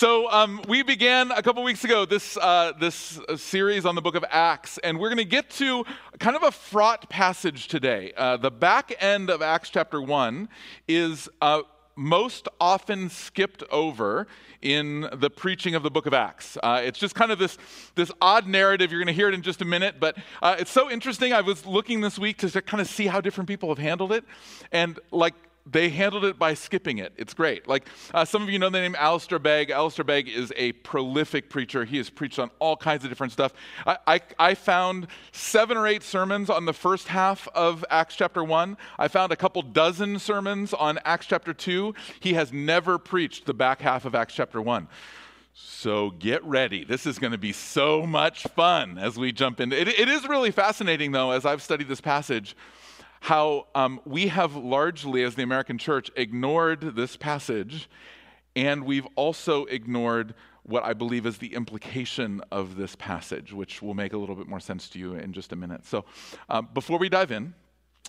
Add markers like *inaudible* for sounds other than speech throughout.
So um, we began a couple weeks ago this uh, this uh, series on the book of Acts, and we're going to get to kind of a fraught passage today. Uh, the back end of Acts chapter one is uh, most often skipped over in the preaching of the book of Acts. Uh, it's just kind of this, this odd narrative. You're going to hear it in just a minute, but uh, it's so interesting. I was looking this week to kind of see how different people have handled it. And like they handled it by skipping it. It's great. Like uh, some of you know the name Alistair Begg. Alistair Begg is a prolific preacher. He has preached on all kinds of different stuff. I, I, I, found seven or eight sermons on the first half of Acts chapter 1. I found a couple dozen sermons on Acts chapter 2. He has never preached the back half of Acts chapter 1. So get ready. This is going to be so much fun as we jump into it. It is really fascinating, though, as I've studied this passage how um, we have largely, as the American church, ignored this passage, and we've also ignored what I believe is the implication of this passage, which will make a little bit more sense to you in just a minute. So, uh, before we dive in,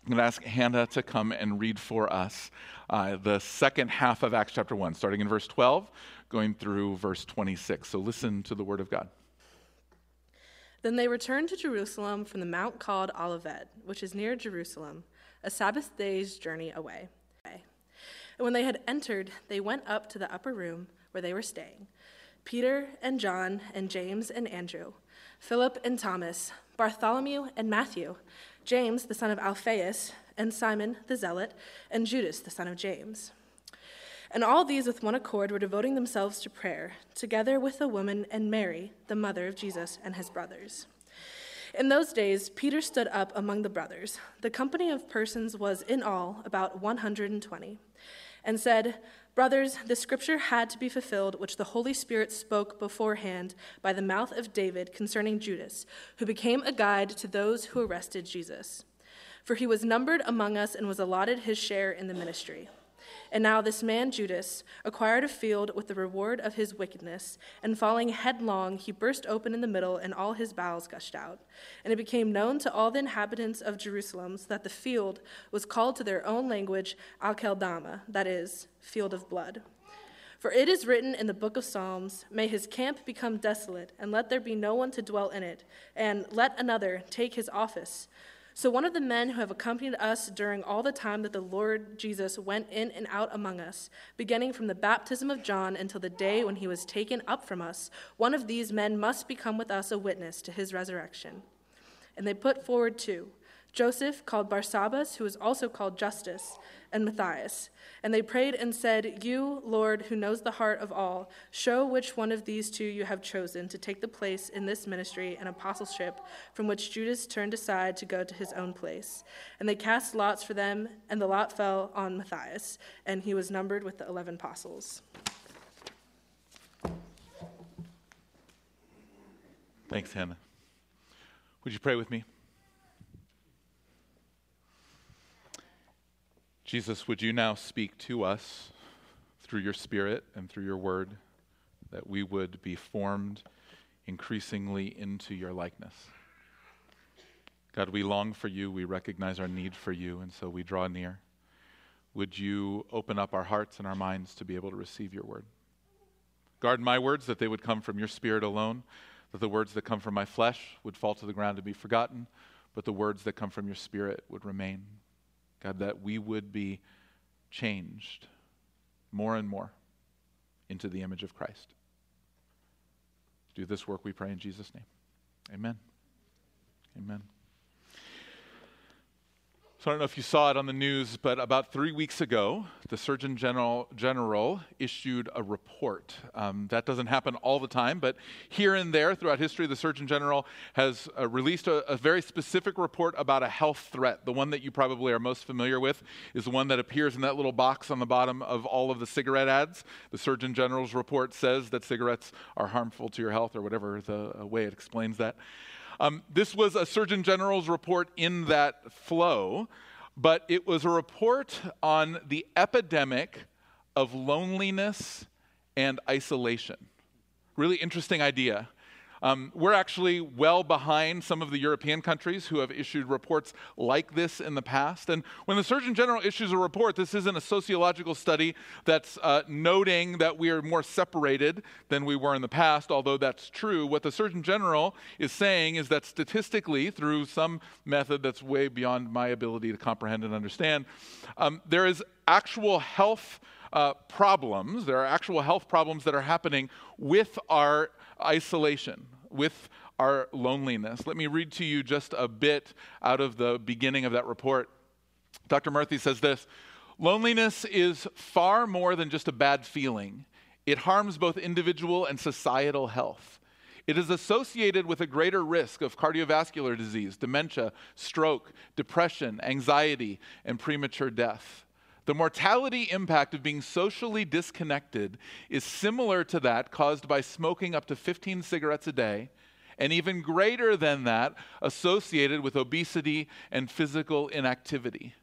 I'm going to ask Hannah to come and read for us uh, the second half of Acts chapter 1, starting in verse 12, going through verse 26. So, listen to the word of God. Then they returned to Jerusalem from the mount called Olivet, which is near Jerusalem, a Sabbath day's journey away. And when they had entered, they went up to the upper room where they were staying Peter and John and James and Andrew, Philip and Thomas, Bartholomew and Matthew, James the son of Alphaeus, and Simon the Zealot, and Judas the son of James. And all these with one accord were devoting themselves to prayer, together with the woman and Mary, the mother of Jesus, and his brothers. In those days, Peter stood up among the brothers. The company of persons was in all about 120, and said, Brothers, the scripture had to be fulfilled which the Holy Spirit spoke beforehand by the mouth of David concerning Judas, who became a guide to those who arrested Jesus. For he was numbered among us and was allotted his share in the ministry. And now this man Judas acquired a field with the reward of his wickedness, and falling headlong, he burst open in the middle, and all his bowels gushed out. And it became known to all the inhabitants of Jerusalem that the field was called to their own language Akeldama, that is, field of blood. For it is written in the book of Psalms, May his camp become desolate, and let there be no one to dwell in it, and let another take his office. So, one of the men who have accompanied us during all the time that the Lord Jesus went in and out among us, beginning from the baptism of John until the day when he was taken up from us, one of these men must become with us a witness to his resurrection. And they put forward two Joseph, called Barsabbas, who was also called Justus, and Matthias. And they prayed and said, You, Lord, who knows the heart of all, show which one of these two you have chosen to take the place in this ministry and apostleship from which Judas turned aside to go to his own place. And they cast lots for them, and the lot fell on Matthias, and he was numbered with the eleven apostles. Thanks, Hannah. Would you pray with me? Jesus, would you now speak to us through your Spirit and through your word that we would be formed increasingly into your likeness? God, we long for you. We recognize our need for you, and so we draw near. Would you open up our hearts and our minds to be able to receive your word? Guard my words that they would come from your spirit alone, that the words that come from my flesh would fall to the ground and be forgotten, but the words that come from your spirit would remain. God, that we would be changed more and more into the image of Christ. Do this work, we pray in Jesus' name. Amen. Amen. So I don't know if you saw it on the news, but about three weeks ago, the Surgeon General, General issued a report. Um, that doesn't happen all the time, but here and there throughout history, the Surgeon General has uh, released a, a, very specific report about a health threat. The one that you probably are most familiar with is the one that appears in that little box on the bottom of all of the cigarette ads. The Surgeon General's report says that cigarettes are harmful to your health, or whatever the uh, way it explains that. Um, this was a Surgeon General's report in that flow, but it was a report on the epidemic of loneliness and isolation. Really interesting idea. Um, we're actually well behind some of the European countries who have issued reports like this in the past. And when the Surgeon General issues a report, this isn't a sociological study that's uh, noting that we are more separated than we were in the past, although that's true. What the Surgeon General is saying is that statistically, through some method that's way beyond my ability to comprehend and understand, um, there is actual health. Uh, problems, there are actual health problems that are happening with our isolation, with our loneliness. Let me read to you just a bit out of the beginning of that report. Dr. Murthy says this Loneliness is far more than just a bad feeling, it harms both individual and societal health. It is associated with a greater risk of cardiovascular disease, dementia, stroke, depression, anxiety, and premature death. The mortality impact of being socially disconnected is similar to that caused by smoking up to 15 cigarettes a day, and even greater than that associated with obesity and physical inactivity.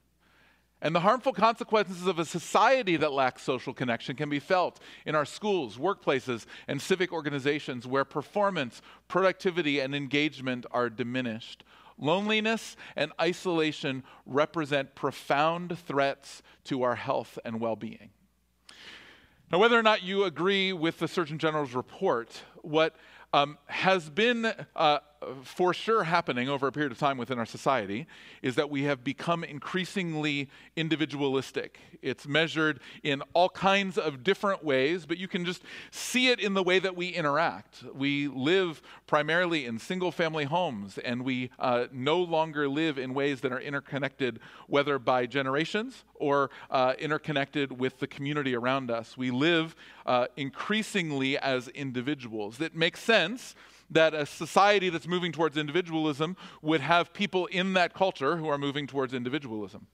And the harmful consequences of a society that lacks social connection can be felt in our schools, workplaces, and civic organizations where performance, productivity, and engagement are diminished. Loneliness and isolation represent profound threats to our health and well being. Now, whether or not you agree with the Surgeon General's report, what um, has been uh, for sure happening over a period of time within our society is that we have become increasingly individualistic. It's measured in all kinds of different ways, but you can just see it in the way that we interact. We live primarily in single family homes, and we uh, no longer live in ways that are interconnected, whether by generations or uh, interconnected with the community around us. We live uh, increasingly as individuals. It makes sense that a society that's moving towards individualism would have people in that culture who are moving towards individualism.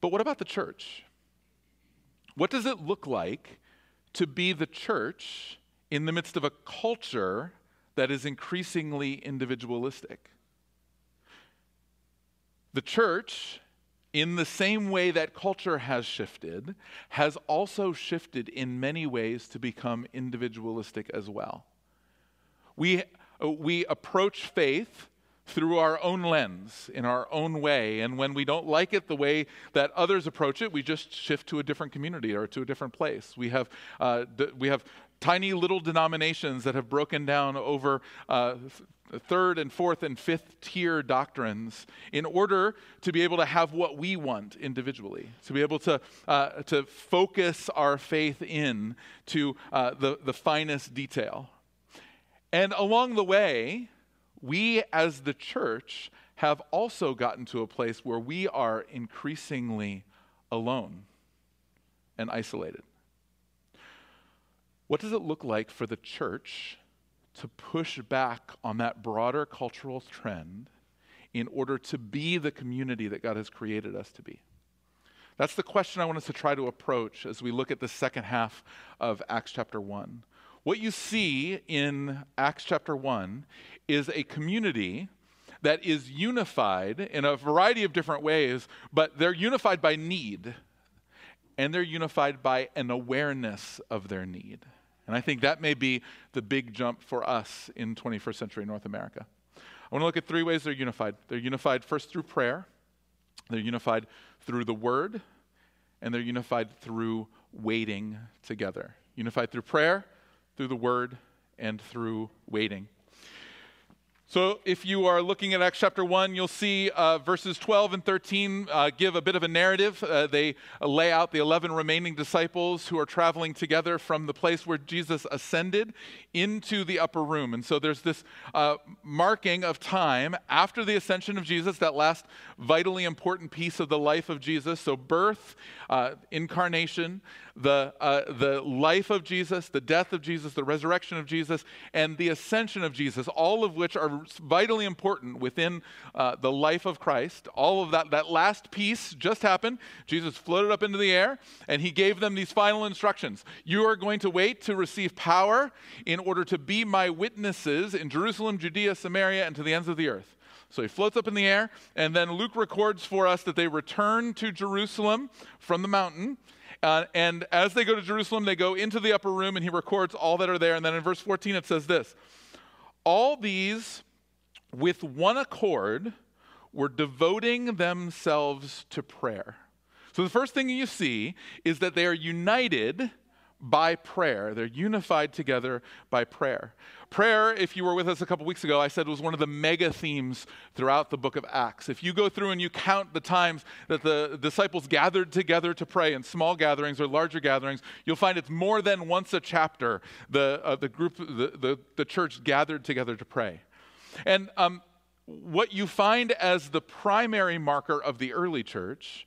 But what about the church? What does it look like to be the church in the midst of a culture that is increasingly individualistic? The church, in the same way that culture has shifted, has also shifted in many ways to become individualistic as well. We, we approach faith through our own lens, in our own way. And when we don't like it the way that others approach it, we just shift to a different community or to a different place. We have, uh, d- we have tiny little denominations that have broken down over uh, third and fourth and fifth tier doctrines in order to be able to have what we want individually, to be able to, uh, to focus our faith in to uh, the, the finest detail. And along the way, we as the church have also gotten to a place where we are increasingly alone and isolated. What does it look like for the church to push back on that broader cultural trend in order to be the community that God has created us to be? That's the question I want us to try to approach as we look at the second half of Acts chapter 1. What you see in Acts chapter 1 is a community that is unified in a variety of different ways, but they're unified by need, and they're unified by an awareness of their need. And I think that may be the big jump for us in 21st century North America. I want to look at three ways they're unified. They're unified first through prayer, they're unified through the word, and they're unified through waiting together. Unified through prayer, through the word, and through waiting. So, if you are looking at Acts chapter 1, you'll see uh, verses 12 and 13 uh, give a bit of a narrative. Uh, they lay out the 11 remaining disciples who are traveling together from the place where Jesus ascended into the upper room. And so, there's this uh, marking of time after the ascension of Jesus, that last vitally important piece of the life of Jesus. So, birth, uh, incarnation, the, uh, the life of Jesus, the death of Jesus, the resurrection of Jesus, and the ascension of Jesus, all of which are vitally important within uh, the life of Christ. All of that, that last piece just happened. Jesus floated up into the air, and he gave them these final instructions. You are going to wait to receive power in order to be my witnesses in Jerusalem, Judea, Samaria, and to the ends of the earth. So he floats up in the air, and then Luke records for us that they return to Jerusalem from the mountain. Uh, and as they go to Jerusalem, they go into the upper room, and he records all that are there. And then in verse 14, it says this all these, with one accord, were devoting themselves to prayer. So the first thing you see is that they are united by prayer. They're unified together by prayer. Prayer, if you were with us a couple weeks ago, I said was one of the mega themes throughout the book of Acts. If you go through and you count the times that the disciples gathered together to pray in small gatherings or larger gatherings, you'll find it's more than once a chapter the, uh, the group, the, the, the, church gathered together to pray. And um, what you find as the primary marker of the early church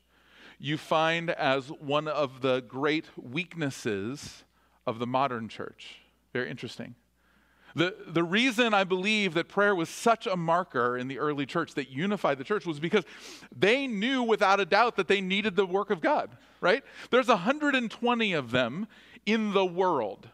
you find as one of the great weaknesses of the modern church. Very interesting. The, the reason I believe that prayer was such a marker in the early church that unified the church was because they knew without a doubt that they needed the work of God, right? There's 120 of them in the world.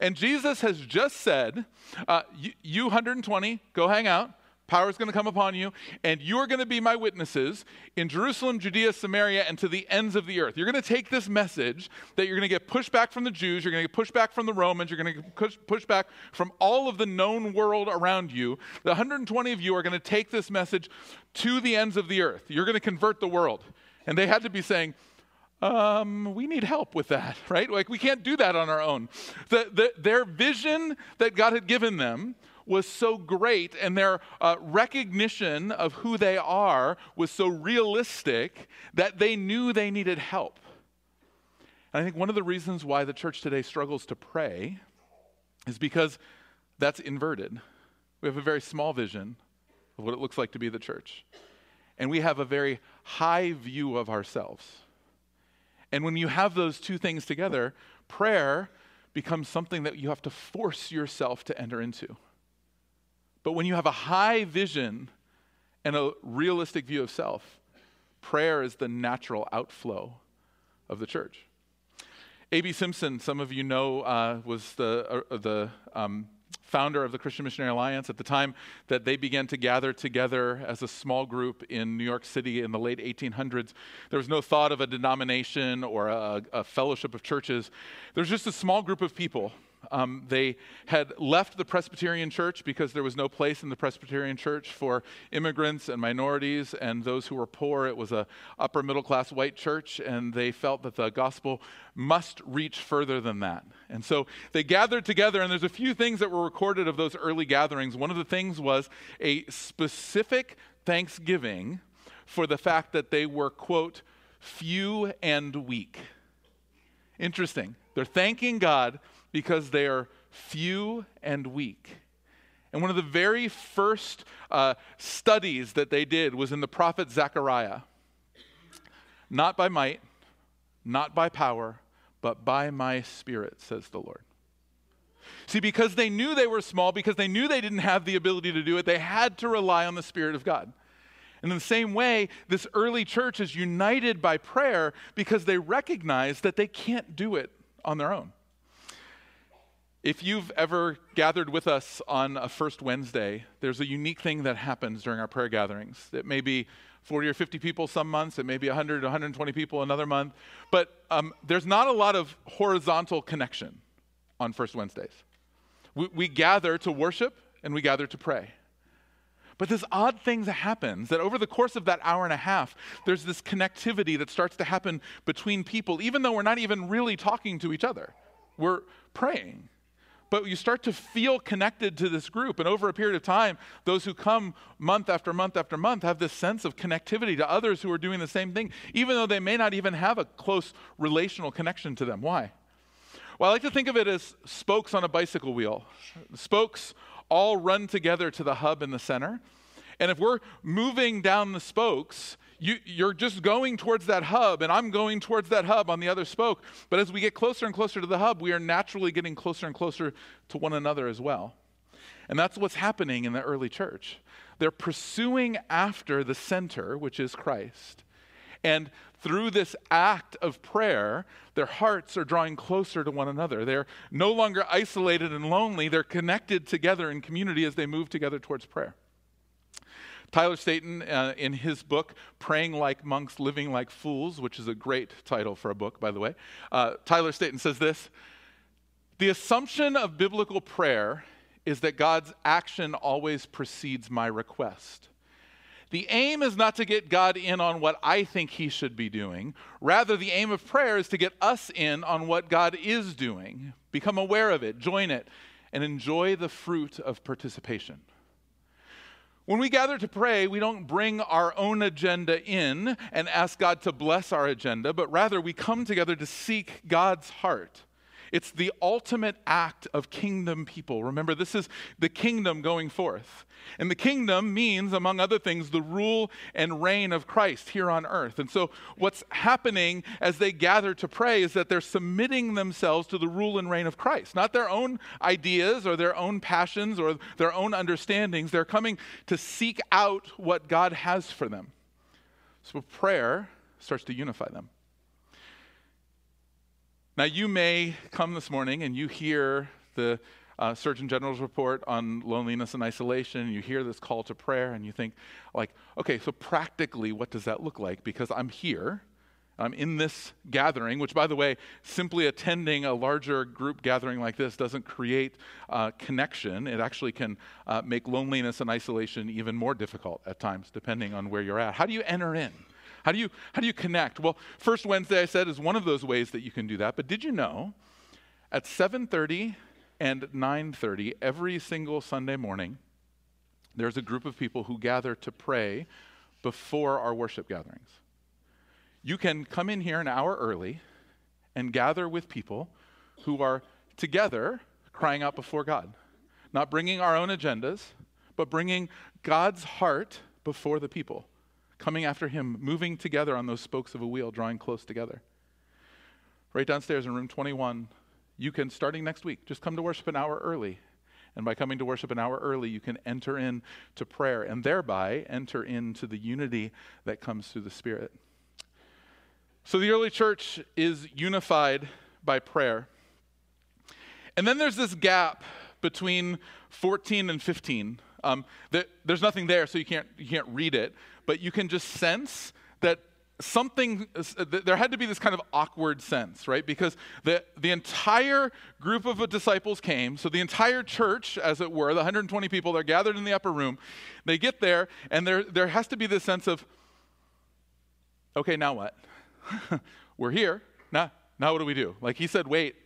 And Jesus has just said, uh, you, you 120, go hang out. Power is going to come upon you, and you are going to be my witnesses in Jerusalem, Judea, Samaria, and to the ends of the earth. You're going to take this message that you're going to get pushed back from the Jews, you're going to get pushed back from the Romans, you're going to get push, pushed back from all of the known world around you. The 120 of you are going to take this message to the ends of the earth. You're going to convert the world. And they had to be saying, um, we need help with that, *laughs* right? Like, we can't do that on our own. The, the, their vision that God had given them was so great and their uh, recognition of who they are was so realistic that they knew they needed help. And I think one of the reasons why the church today struggles to pray is because that's inverted. We have a very small vision of what it looks like to be the church. And we have a very high view of ourselves. And when you have those two things together, prayer becomes something that you have to force yourself to enter into. But when you have a high vision and a realistic view of self, prayer is the natural outflow of the church. A.B. Simpson, some of you know, uh, was the, uh, the um, founder of the Christian Missionary Alliance at the time that they began to gather together as a small group in New York City in the late 1800s. There was no thought of a denomination or a, a fellowship of churches. There was just a small group of people um, they had left the Presbyterian Church because there was no place in the Presbyterian Church for immigrants and minorities and those who were poor. It was a upper middle class white church, and they felt that the gospel must reach further than that. And so they gathered together, and there's a few things that were recorded of those early gatherings. One of the things was a specific thanksgiving for the fact that they were, quote, few and weak. Interesting. They're thanking God because they are few and weak. And one of the very first uh, studies that they did was in the prophet Zechariah. Not by might, not by power, but by my spirit, says the Lord. See, because they knew they were small, because they knew they didn't have the ability to do it, they had to rely on the Spirit of God. And in the same way, this early church is united by prayer because they recognize that they can't do it on their own. If you've ever gathered with us on a first Wednesday, there's a unique thing that happens during our prayer gatherings. It may be 40 or 50 people some months, it may be 100 to 120 people another month, but um, there's not a lot of horizontal connection on first Wednesdays. We, we gather to worship and we gather to pray. But this odd thing that happens that over the course of that hour and a half, there's this connectivity that starts to happen between people, even though we're not even really talking to each other. We're praying but you start to feel connected to this group. And over a period of time, those who come month after month after month have this sense of connectivity to others who are doing the same thing, even though they may not even have a close relational connection to them. Why? Well, I like to think of it as spokes on a bicycle wheel. Spokes all run together to the hub in the center. And if we're moving down the spokes, you, you're just going towards that hub, and I'm going towards that hub on the other spoke. But as we get closer and closer to the hub, we are naturally getting closer and closer to one another as well. And that's what's happening in the early church. They're pursuing after the center, which is Christ. And through this act of prayer, their hearts are drawing closer to one another. They're no longer isolated and lonely, they're connected together in community as they move together towards prayer. Tyler Staton, uh, in his book, Praying Like Monks, Living Like Fools, which is a great title for a book, by the way, uh, Tyler Staton says this The assumption of biblical prayer is that God's action always precedes my request. The aim is not to get God in on what I think he should be doing. Rather, the aim of prayer is to get us in on what God is doing, become aware of it, join it, and enjoy the fruit of participation. When we gather to pray, we don't bring our own agenda in and ask God to bless our agenda, but rather we come together to seek God's heart. It's the ultimate act of kingdom people. Remember, this is the kingdom going forth. And the kingdom means, among other things, the rule and reign of Christ here on earth. And so, what's happening as they gather to pray is that they're submitting themselves to the rule and reign of Christ, not their own ideas or their own passions or their own understandings. They're coming to seek out what God has for them. So, prayer starts to unify them. Now, you may come this morning and you hear the uh, Surgeon General's report on loneliness and isolation. You hear this call to prayer and you think, like, okay, so practically, what does that look like? Because I'm here. I'm in this gathering, which, by the way, simply attending a larger group gathering like this doesn't create uh, connection. It actually can uh, make loneliness and isolation even more difficult at times, depending on where you're at. How do you enter in? How do you, how do you connect? Well, First Wednesday, I said, is one of those ways that you can do that. But did you know at 7.30 and 9.30 every single Sunday morning, there's a group of people who gather to pray before our worship gatherings. You can come in here an hour early and gather with people who are together crying out before God, not bringing our own agendas, but bringing God's heart before the people coming after him, moving together on those spokes of a wheel, drawing close together. Right downstairs in room 21, you can, starting next week, just come to worship an hour early. And by coming to worship an hour early, you can enter into prayer and thereby enter into the unity that comes through the Spirit. So the early church is unified by prayer. And then there's this gap between 14 and 15. Um, there's nothing there, so you can't, you can't read it but you can just sense that something there had to be this kind of awkward sense right? Because the, the entire group of disciples came so the entire church as it were the 120 people they're gathered in the upper room they get there and there, there has to be this sense of okay now what? *laughs* We're here. Now now what do we do? Like he said wait.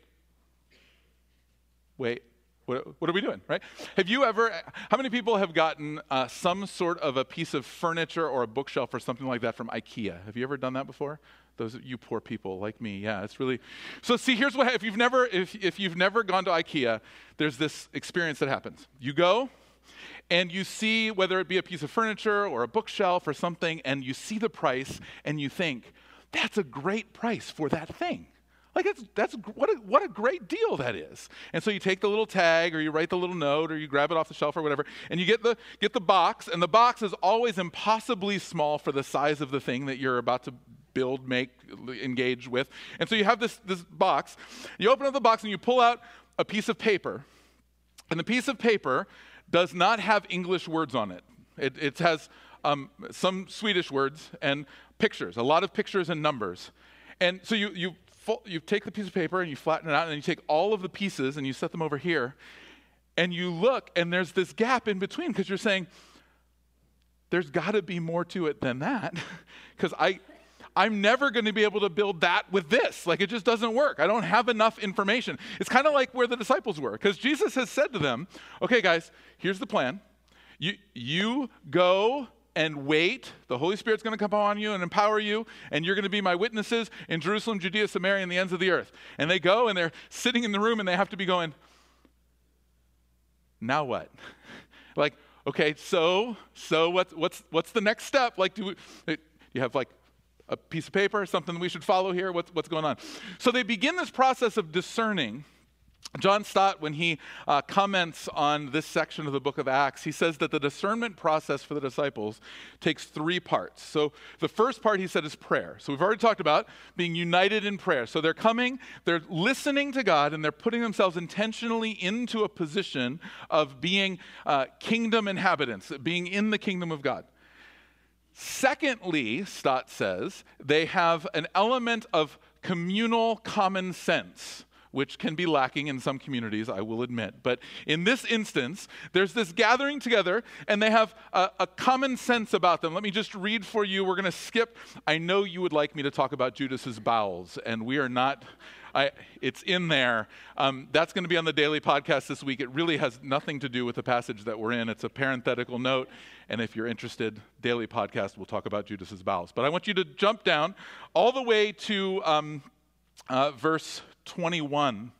Wait what, what, are we doing, right? Have you ever, how many people have gotten uh, some sort of a piece of furniture or a bookshelf or something like that from IKEA? Have you ever done that before? Those you poor people like me, yeah, it's really. So see, here's what if you've never if if you've never gone to IKEA, there's this experience that happens. You go, and you see whether it be a piece of furniture or a bookshelf or something, and you see the price, and you think, that's a great price for that thing. Like, that's, that's what, a, what a great deal that is. And so you take the little tag or you write the little note or you grab it off the shelf or whatever, and you get the, get the box, and the box is always impossibly small for the size of the thing that you're about to build, make, engage with. And so you have this, this box. You open up the box and you pull out a piece of paper, and the piece of paper does not have English words on it. It, it has um, some Swedish words and pictures, a lot of pictures and numbers. And so you, you you take the piece of paper and you flatten it out, and you take all of the pieces and you set them over here, and you look, and there's this gap in between because you're saying, there's got to be more to it than that *laughs* because I, I'm never going to be able to build that with this. Like it just doesn't work. I don't have enough information. It's kind of like where the disciples were because Jesus has said to them, okay, guys, here's the plan. You, you go and wait. The Holy Spirit's going to come on you and empower you, and you're going to be my witnesses in Jerusalem, Judea, Samaria, and the ends of the earth. And they go and they're sitting in the room and they have to be going, now what? *laughs* like, okay, so, so what's, what's, what's the next step? Like, do we, do you have like a piece of paper, something we should follow here? What's, what's going on? So they begin this process of discerning John Stott, when he uh, comments on this section of the book of Acts, he says that the discernment process for the disciples takes three parts. So, the first part he said is prayer. So, we've already talked about being united in prayer. So, they're coming, they're listening to God, and they're putting themselves intentionally into a position of being uh, kingdom inhabitants, being in the kingdom of God. Secondly, Stott says, they have an element of communal common sense which can be lacking in some communities, I will admit. But in this instance, there's this gathering together, and they have a, a common sense about them. Let me just read for you. We're going to skip. I know you would like me to talk about Judas's bowels, and we are not. I, it's in there. Um, that's going to be on the daily podcast this week. It really has nothing to do with the passage that we're in. It's a parenthetical note. And if you're interested, daily podcast, we'll talk about Judas's bowels. But I want you to jump down all the way to um, uh, verse 21.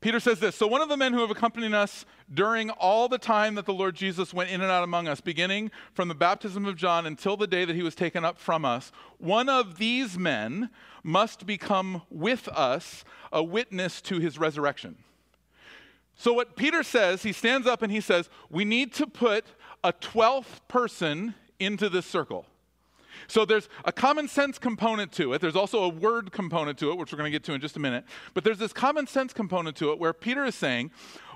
Peter says this So one of the men who have accompanied us during all the time that the Lord Jesus went in and out among us, beginning from the baptism of John until the day that he was taken up from us, one of these men must become with us a witness to his resurrection. So, what Peter says, he stands up and he says, We need to put a 12th person into this circle. So there's a common sense component to it. There's also a word component to it, which we're going to get to in just a minute. But there's this common sense component to it where Peter is saying,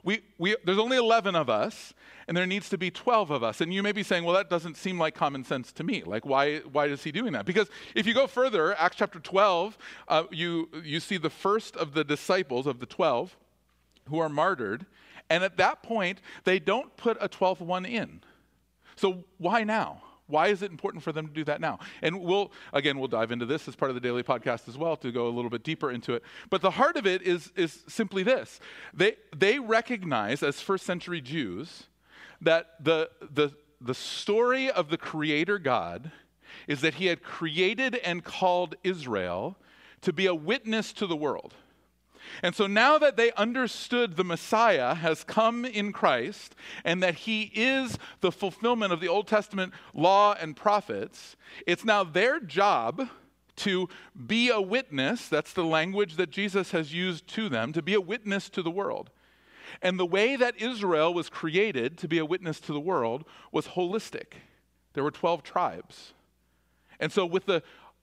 we, we, there's only 11 of us, and there needs to be 12 of us. And you may be saying, well, that doesn't seem like common sense to me. Like, why, why is he doing that? Because if you go further, Acts chapter 12, uh, you, you see the first of the disciples of the 12 who are martyred. And at that point, they don't put a 12th one in. So why now? Why is it important for them to do that now? And we'll, again, we'll dive into this as part of the daily podcast as well to go a little bit deeper into it. But the heart of it is, is simply this they, they recognize, as first century Jews, that the, the, the story of the Creator God is that He had created and called Israel to be a witness to the world. And so now that they understood the Messiah has come in Christ and that he is the fulfillment of the Old Testament law and prophets, it's now their job to be a witness. That's the language that Jesus has used to them, to be a witness to the world. And the way that Israel was created to be a witness to the world was holistic. There were 12 tribes. And so, with the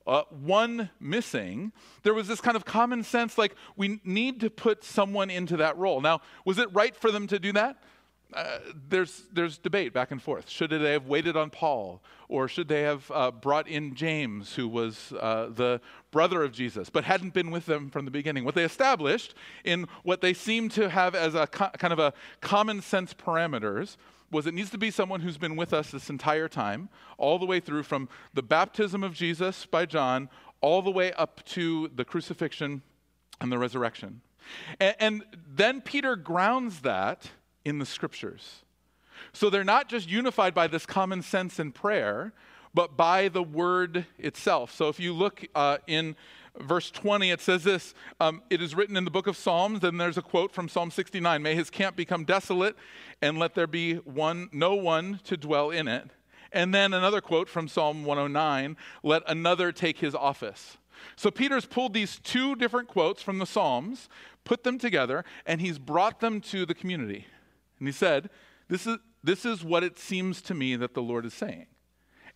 uh, one missing, there was this kind of common sense like we need to put someone into that role. Now, was it right for them to do that? Uh, there's, there's debate back and forth. Should they have waited on Paul? Or should they have uh, brought in James, who was uh, the brother of Jesus, but hadn't been with them from the beginning? What they established in what they seem to have as a co- kind of a common sense parameters was it needs to be someone who's been with us this entire time, all the way through from the baptism of Jesus by John, all the way up to the crucifixion and the resurrection. And, and then Peter grounds that in the scriptures. So they're not just unified by this common sense and prayer, but by the word itself. So if you look uh, in verse 20, it says this um, It is written in the book of Psalms, and there's a quote from Psalm 69 May his camp become desolate, and let there be one, no one to dwell in it. And then another quote from Psalm 109 Let another take his office. So Peter's pulled these two different quotes from the Psalms, put them together, and he's brought them to the community. And he said, This is, this is what it seems to me that the Lord is saying.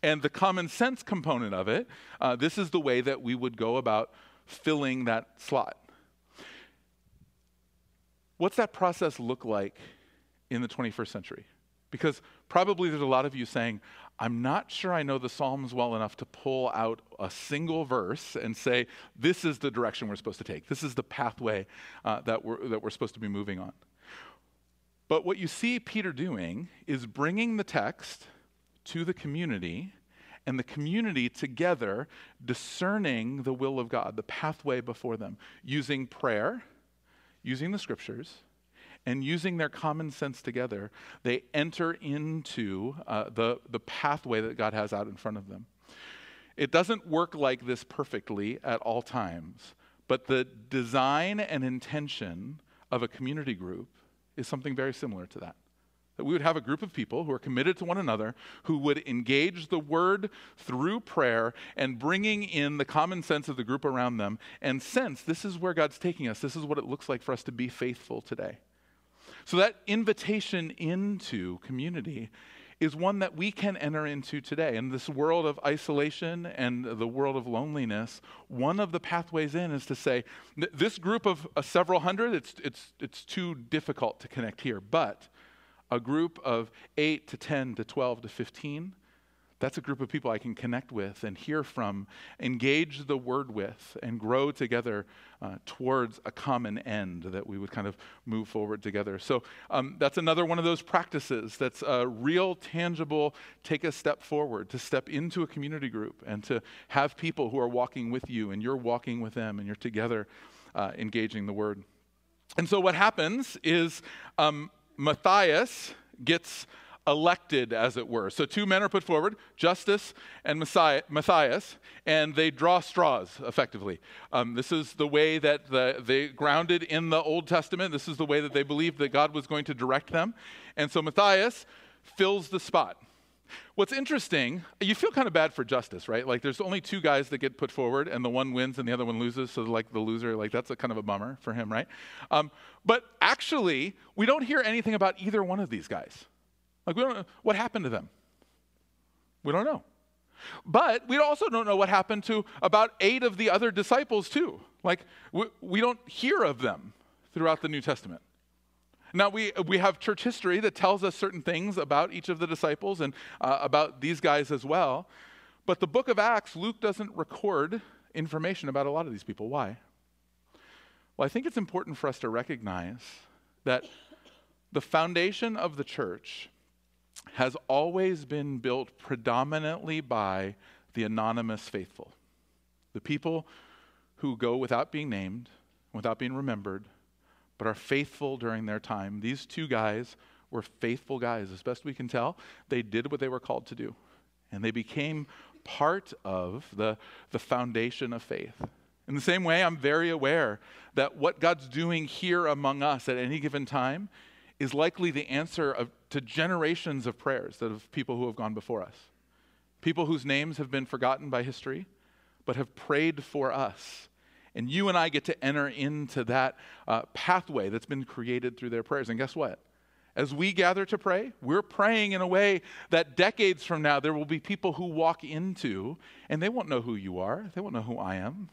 And the common sense component of it, uh, this is the way that we would go about filling that slot. What's that process look like in the 21st century? Because probably there's a lot of you saying, I'm not sure I know the Psalms well enough to pull out a single verse and say, this is the direction we're supposed to take. This is the pathway uh, that, we're, that we're supposed to be moving on. But what you see Peter doing is bringing the text to the community and the community together discerning the will of God, the pathway before them, using prayer, using the scriptures, and using their common sense together, they enter into uh, the, the pathway that God has out in front of them. It doesn't work like this perfectly at all times, but the design and intention of a community group is something very similar to that. That we would have a group of people who are committed to one another, who would engage the word through prayer and bringing in the common sense of the group around them and sense this is where God's taking us. This is what it looks like for us to be faithful today. So, that invitation into community is one that we can enter into today. In this world of isolation and the world of loneliness, one of the pathways in is to say, this group of uh, several hundred, it's, it's, it's too difficult to connect here. But a group of 8 to 10 to 12 to 15, that's a group of people I can connect with and hear from, engage the word with, and grow together uh, towards a common end that we would kind of move forward together. So um, that's another one of those practices that's a real, tangible, take a step forward, to step into a community group and to have people who are walking with you and you're walking with them and you're together uh, engaging the word. And so what happens is um, Matthias gets elected, as it were. So two men are put forward, Justus and Matthias, and they draw straws, effectively. Um, this is the way that the, they grounded in the Old Testament. This is the way that they believed that God was going to direct them. And so Matthias fills the spot. What's interesting, you feel kind of bad for Justus, right? Like there's only two guys that get put forward, and the one wins and the other one loses. So like the loser, like that's a kind of a bummer for him, right? Um, but actually, we don't hear anything about either one of these guys. Like, we don't what happened to them. We don't know. But we also don't know what happened to about eight of the other disciples, too. Like, we, we don't hear of them throughout the New Testament. Now, we, we have church history that tells us certain things about each of the disciples and uh, about these guys as well. But the book of Acts, Luke doesn't record information about a lot of these people. Why? Well, I think it's important for us to recognize that the foundation of the church has always been built predominantly by the anonymous faithful, the people who go without being named, without being remembered, but are faithful during their time. These two guys were faithful guys, as best we can tell. They did what they were called to do, and they became part of the, the foundation of faith. In the same way, I'm very aware that what God's doing here among us at any given time is likely the answer of, to generations of prayers that of people who have gone before us. People whose names have been forgotten by history, but have prayed for us. And you and I get to enter into that uh, pathway that's been created through their prayers. And guess what? As we gather to pray, we're praying in a way that decades from now there will be people who walk into and they won't know who you are, they won't know who I am.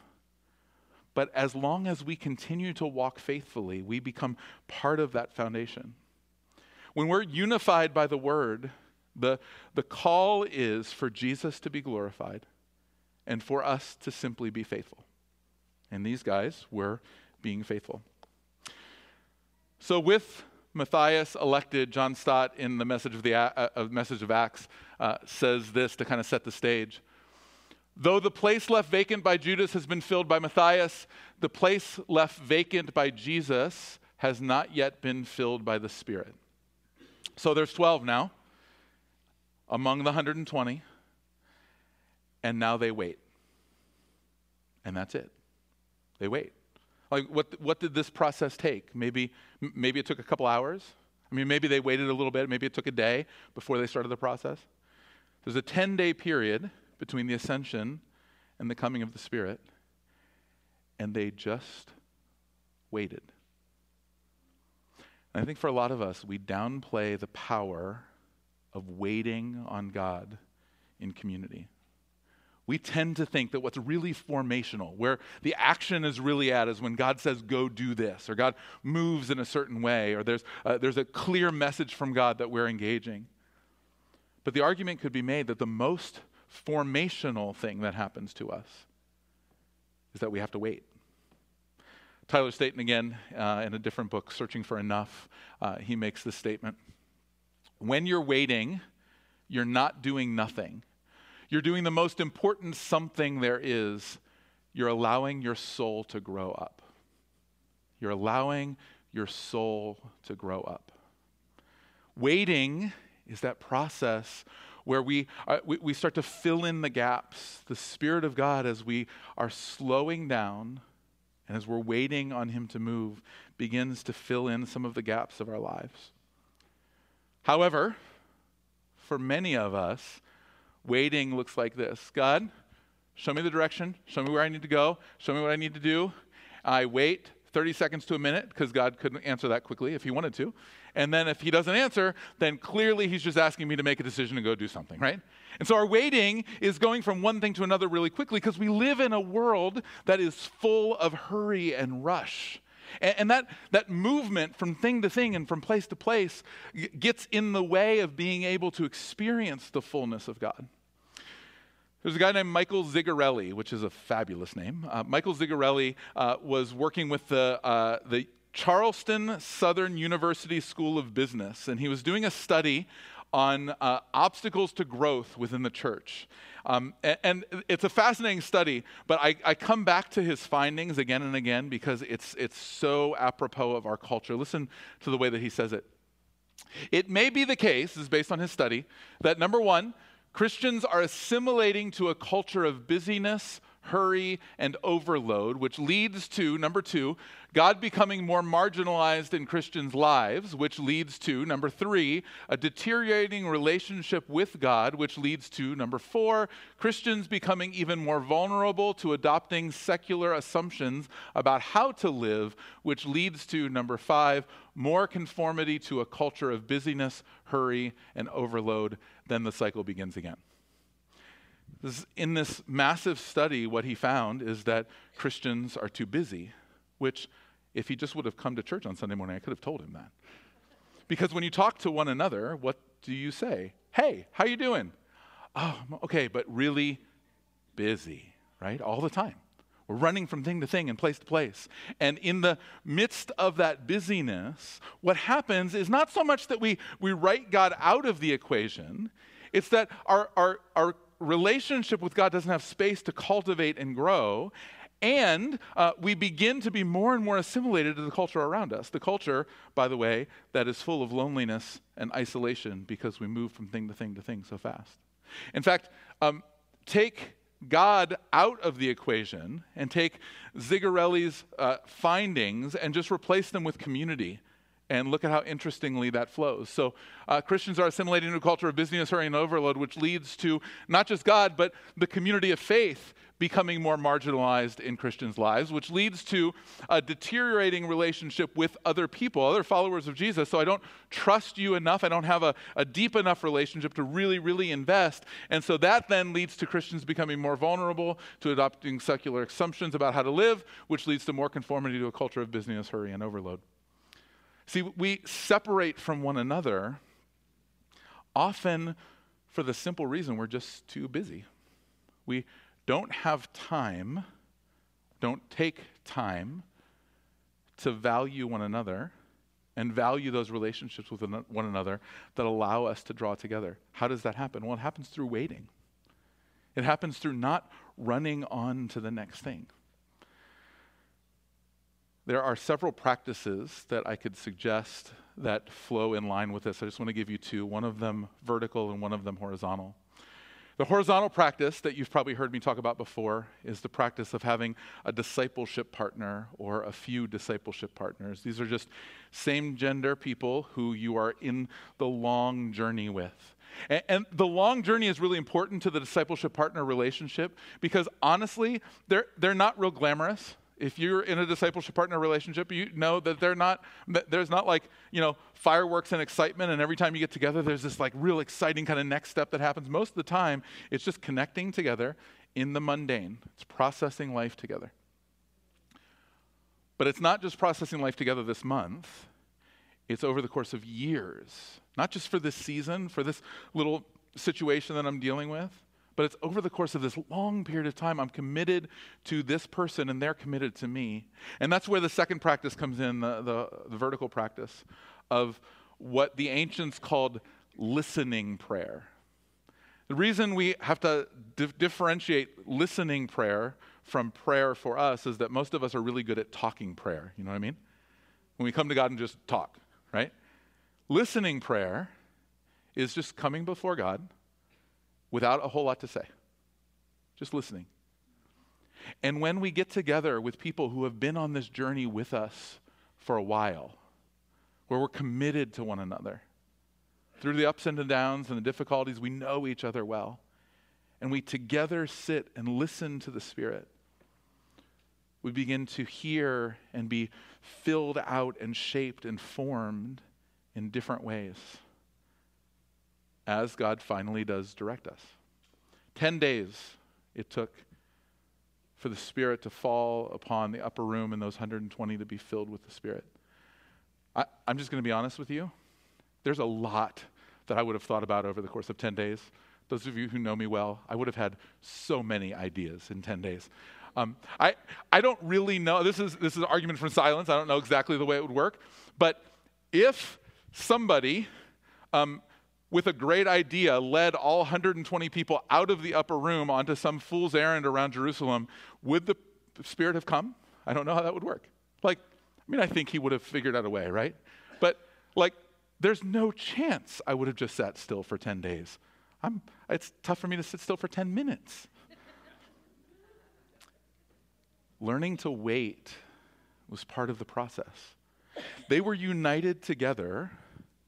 But as long as we continue to walk faithfully, we become part of that foundation. When we're unified by the word, the, the call is for Jesus to be glorified and for us to simply be faithful. And these guys were being faithful. So, with Matthias elected, John Stott in the message of the uh, message of Acts uh, says this to kind of set the stage. Though the place left vacant by Judas has been filled by Matthias, the place left vacant by Jesus has not yet been filled by the Spirit. So there's 12 now among the 120, and now they wait. And that's it. They wait. Like, what, what did this process take? Maybe, maybe it took a couple hours. I mean, maybe they waited a little bit. Maybe it took a day before they started the process. There's a 10 day period between the ascension and the coming of the Spirit, and they just waited. And I think for a lot of us, we downplay the power of waiting on God in community. We tend to think that what's really formational, where the action is really at, is when God says, go do this, or God moves in a certain way, or there's, uh, there's a clear message from God that we're engaging. But the argument could be made that the most formational thing that happens to us is that we have to wait. Tyler Staton, again, uh, in a different book, Searching for Enough, uh, he makes this statement When you're waiting, you're not doing nothing. You're doing the most important something there is. You're allowing your soul to grow up. You're allowing your soul to grow up. Waiting is that process where we, uh, we, we start to fill in the gaps. The Spirit of God, as we are slowing down and as we're waiting on Him to move, begins to fill in some of the gaps of our lives. However, for many of us, waiting looks like this God, show me the direction, show me where I need to go, show me what I need to do. I wait 30 seconds to a minute because God couldn't answer that quickly if He wanted to. And then if He doesn't answer, then clearly He's just asking me to make a decision and go do something, right? And so our waiting is going from one thing to another really quickly because we live in a world that is full of hurry and rush. And, and, that, that movement from thing to thing and from place to place gets in the way of being able to experience the fullness of God. There's a guy named Michael Zigarelli, which is a fabulous name. Uh, Michael Zigarelli uh, was working with the, uh, the Charleston Southern University School of Business, and he was doing a study on uh, obstacles to growth within the church. Um, and, and, it's a fascinating study, but I, I, come back to his findings again and again because it's, it's so apropos of our culture. Listen to the way that he says it. It may be the case, this is based on his study, that number one, Christians are assimilating to a culture of busyness, hurry, and overload, which leads to, number two, God becoming more marginalized in Christians' lives, which leads to, number three, a deteriorating relationship with God, which leads to, number four, Christians becoming even more vulnerable to adopting secular assumptions about how to live, which leads to, number five, more conformity to a culture of busyness, hurry, and overload. Then the cycle begins again. In this massive study, what he found is that Christians are too busy, which, if he just would have come to church on Sunday morning, I could have told him that. Because when you talk to one another, what do you say? Hey, how you doing? Oh, okay, but really busy, right? All the time. We're running from thing to thing and place to place. And in the midst of that busyness, what happens is not so much that we, we write God out of the equation, it's that our, our, our relationship with God doesn't have space to cultivate and grow. And uh, we begin to be more and more assimilated to the culture around us. The culture, by the way, that is full of loneliness and isolation because we move from thing to thing to thing so fast. In fact, um, take God out of the equation and take Zigarelli's uh, findings and just replace them with community and look at how interestingly that flows. So, uh, Christians are assimilating into a culture of busyness, hurry, and overload, which leads to not just God, but the community of faith becoming more marginalized in Christians' lives, which leads to a deteriorating relationship with other people, other followers of Jesus. So, I don't trust you enough. I don't have a, a deep enough relationship to really, really invest. And so, that then leads to Christians becoming more vulnerable to adopting secular assumptions about how to live, which leads to more conformity to a culture of busyness, hurry, and overload. See, we separate from one another often for the simple reason we're just too busy. We don't have time, don't take time to value one another and value those relationships with one another that allow us to draw together. How does that happen? Well, it happens through waiting. It happens through not running on to the next thing. There are several practices that I could suggest that flow in line with this. I just want to give you two one of them vertical and one of them horizontal. The horizontal practice that you've probably heard me talk about before is the practice of having a discipleship partner or a few discipleship partners. These are just same gender people who you are in the long journey with. And, and, the long journey is really important to the discipleship partner relationship because honestly, they're, they're not real glamorous if you're in a discipleship partner relationship, you know that they're not, there's not like, you know, fireworks and excitement, and every time you get together, there's this like real exciting kind of next step that happens. Most of the time, it's just connecting together in the mundane, it's processing life together. But it's not just processing life together this month, it's over the course of years, not just for this season, for this little situation that I'm dealing with but it's over the course of this long period of time. I'm committed to this person and they're committed to me. And that's where the second practice comes in the, the, the vertical practice of what the ancients called listening prayer. The reason we have to di- differentiate listening prayer from prayer for us is that most of us are really good at talking prayer. You know what I mean? When we come to God and just talk, right? Listening prayer is just coming before God without a whole lot to say, just listening. And when we get together with people who have been on this journey with us for a while, where we're committed to one another, through the ups and the downs and the difficulties, we know each other well. And we together sit and listen to the Spirit. We begin to hear and be filled out and shaped and formed in different ways as God finally does direct us. Ten days it took for the Spirit to fall upon the upper room and those 120 to be filled with the Spirit. I, am just going to be honest with you. There's a lot that I would have thought about over the course of 10 days, Those of you who know me well, I would have had so many ideas in 10 days. Um, I, I don't really know. This is, this is an argument from silence. I don't know exactly the way it would work. But if somebody um, with a great idea led all 120 people out of the upper room onto some fool's errand around Jerusalem, would the Spirit have come? I don't know how that would work. Like, I mean, I think he would have figured out a way, right? But, like, there's no chance I would have just sat still for 10 days. I'm, it's tough for me to sit still for 10 minutes. *laughs* Learning to wait was part of the process. They were united together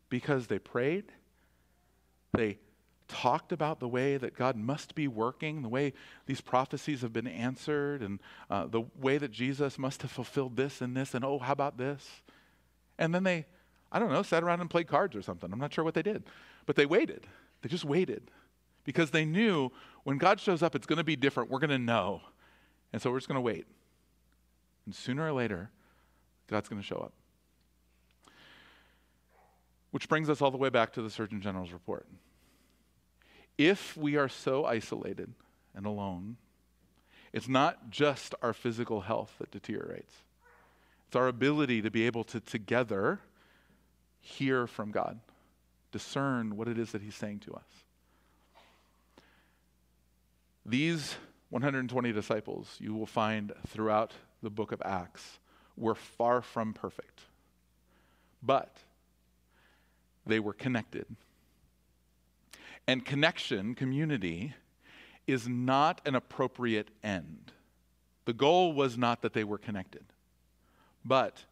because they prayed, they talked about the way that God must be working, the way these prophecies have been answered, and uh, the way that Jesus must have fulfilled this and this, and oh, how about this? And then they, I don't know, sat around and played cards or something. I'm not sure what they did. But they waited. They just waited because they knew when God shows up, it's going to be different. We're going to know. And so we're just going to wait. And sooner or later, God's going to show up. Which brings us all the way back to the Surgeon General's report. If we are so isolated and alone, it's not just our physical health that deteriorates, it's our ability to be able to together hear from God, discern what it is that He's saying to us. These 120 disciples you will find throughout the book of Acts were far from perfect, but they were connected. And connection, community, is not an appropriate end. The goal was not that they were connected, but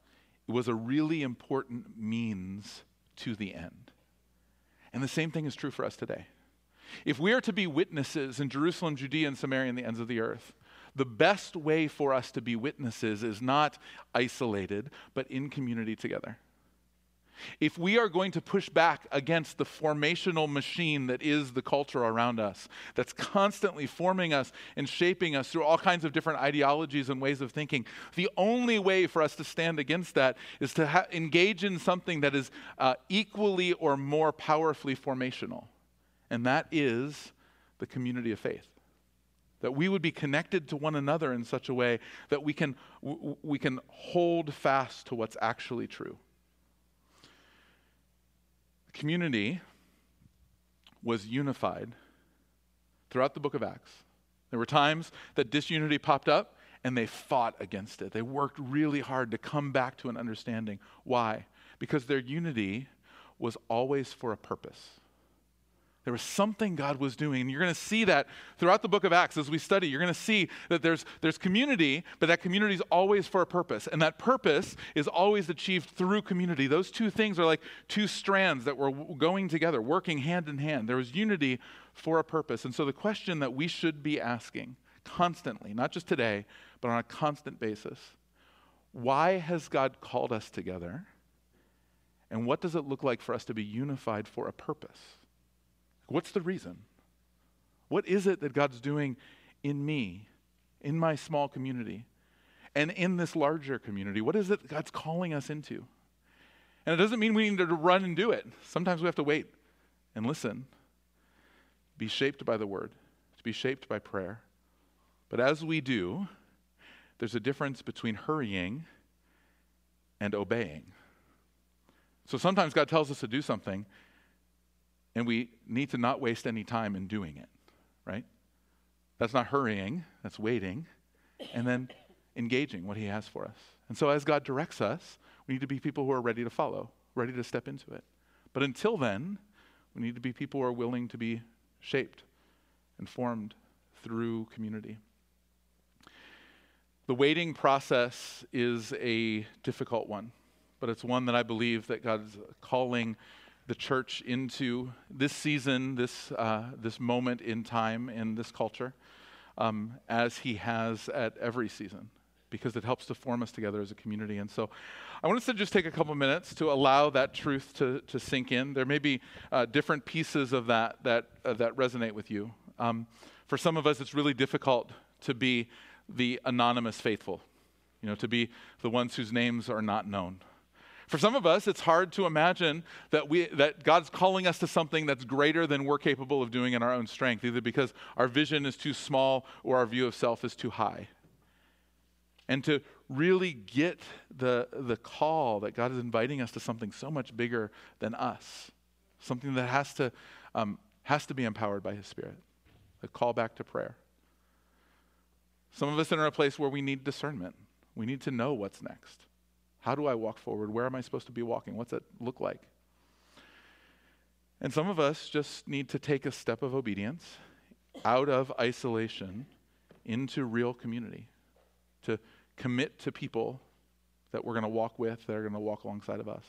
it was a really important means to the end. And the same thing is true for us today. If we are to be witnesses in Jerusalem, Judea, and Samaria, and the ends of the earth, the best way for us to be witnesses is not isolated, but in community together. If we are going to push back against the formational machine that is the culture around us, that's constantly forming us and shaping us through all kinds of different ideologies and ways of thinking, the only way for us to stand against that is to ha- engage in something that is uh, equally or more powerfully formational, and that is the community of faith that we would be connected to one another in such a way that we can, w- we can hold fast to what's actually true. The community was unified throughout the book of Acts. There were times that disunity popped up and they fought against it. They worked really hard to come back to an understanding. Why? Because their unity was always for a purpose. There was something God was doing. And you're going to see that throughout the book of Acts as we study. You're going to see that there's, there's community, but that community is always for a purpose. And that purpose is always achieved through community. Those two things are like two strands that were going together, working hand in hand. There was unity for a purpose. And so the question that we should be asking constantly, not just today, but on a constant basis why has God called us together? And what does it look like for us to be unified for a purpose? What's the reason? What is it that God's doing in me, in my small community, and in this larger community? What is it that God's calling us into? And it doesn't mean we need to run and do it. Sometimes we have to wait and listen, be shaped by the word, to be shaped by prayer. But as we do, there's a difference between hurrying and obeying. So sometimes God tells us to do something, and we need to not waste any time in doing it, right? That's not hurrying, that's waiting, and then engaging what He has for us. And so, as God directs us, we need to be people who are ready to follow, ready to step into it. But until then, we need to be people who are willing to be shaped and formed through community. The waiting process is a difficult one, but it's one that I believe that God's calling the church into this season, this, uh, this moment in time in this culture, um, as he has at every season, because it helps to form us together as a community. And so I want us to just take a couple minutes to allow that truth to, to sink in. There may be uh, different pieces of that that, uh, that resonate with you. Um, for some of us, it's really difficult to be the anonymous faithful, you know, to be the ones whose names are not known. For some of us, it's hard to imagine that, we, that God's calling us to something that's greater than we're capable of doing in our own strength, either because our vision is too small or our view of self is too high. And to really get the, the call that God is inviting us to something so much bigger than us, something that has to, um, has to be empowered by His Spirit, a call back to prayer. Some of us are in a place where we need discernment. We need to know what's next. How do I walk forward? Where am I supposed to be walking? What's that look like? And some of us just need to take a step of obedience out of isolation into real community, to commit to people that we're going to walk with, that are going to walk alongside of us.